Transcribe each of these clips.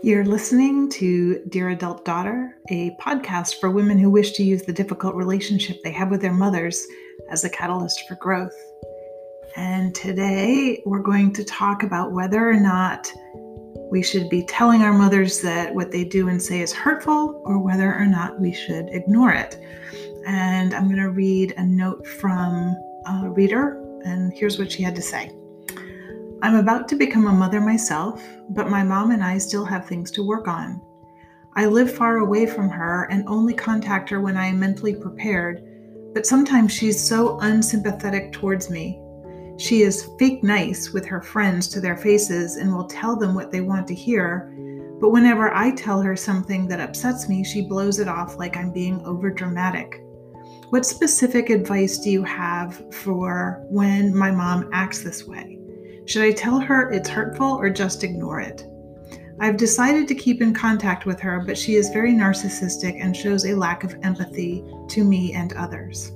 You're listening to Dear Adult Daughter, a podcast for women who wish to use the difficult relationship they have with their mothers as a catalyst for growth. And today we're going to talk about whether or not we should be telling our mothers that what they do and say is hurtful or whether or not we should ignore it. And I'm going to read a note from a reader, and here's what she had to say. I'm about to become a mother myself, but my mom and I still have things to work on. I live far away from her and only contact her when I am mentally prepared, but sometimes she's so unsympathetic towards me. She is fake nice with her friends to their faces and will tell them what they want to hear, but whenever I tell her something that upsets me, she blows it off like I'm being overdramatic. What specific advice do you have for when my mom acts this way? Should I tell her it's hurtful or just ignore it? I've decided to keep in contact with her, but she is very narcissistic and shows a lack of empathy to me and others.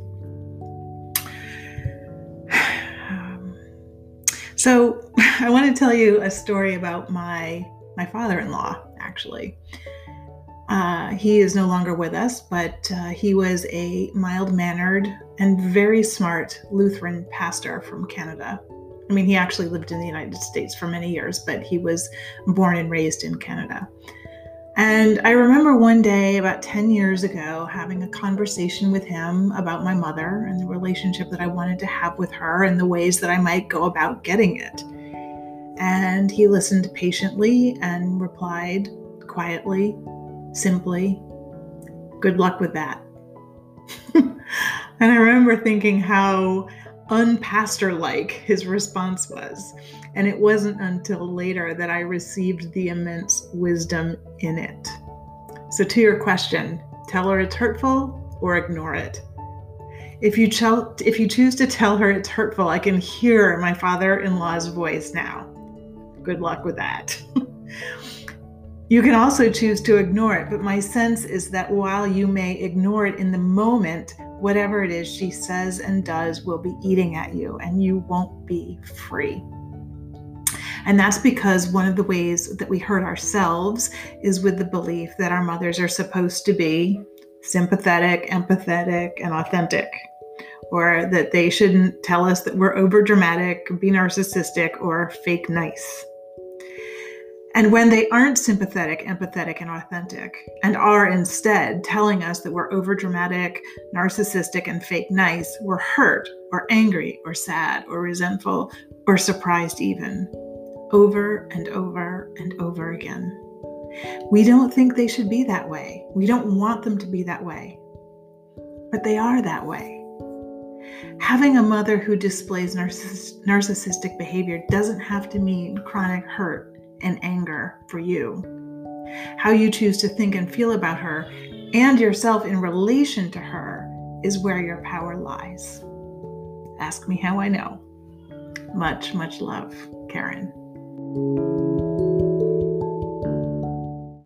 so, I want to tell you a story about my my father-in-law. Actually, uh, he is no longer with us, but uh, he was a mild-mannered and very smart Lutheran pastor from Canada I mean, he actually lived in the United States for many years, but he was born and raised in Canada. And I remember one day about 10 years ago having a conversation with him about my mother and the relationship that I wanted to have with her and the ways that I might go about getting it. And he listened patiently and replied quietly, simply, Good luck with that. and I remember thinking how unpastor like his response was. And it wasn't until later that I received the immense wisdom in it. So, to your question, tell her it's hurtful or ignore it. If you, ch- if you choose to tell her it's hurtful, I can hear my father in law's voice now. Good luck with that. you can also choose to ignore it, but my sense is that while you may ignore it in the moment, whatever it is she says and does will be eating at you and you won't be free. And that's because one of the ways that we hurt ourselves is with the belief that our mothers are supposed to be sympathetic, empathetic, and authentic, or that they shouldn't tell us that we're over dramatic, be narcissistic, or fake nice. And when they aren't sympathetic, empathetic, and authentic, and are instead telling us that we're overdramatic, narcissistic, and fake nice, we're hurt, or angry, or sad, or resentful, or surprised even, over and over and over again. We don't think they should be that way. We don't want them to be that way. But they are that way. Having a mother who displays narciss- narcissistic behavior doesn't have to mean chronic hurt and anger for you. How you choose to think and feel about her and yourself in relation to her is where your power lies. Ask me how I know. Much, much love, Karen.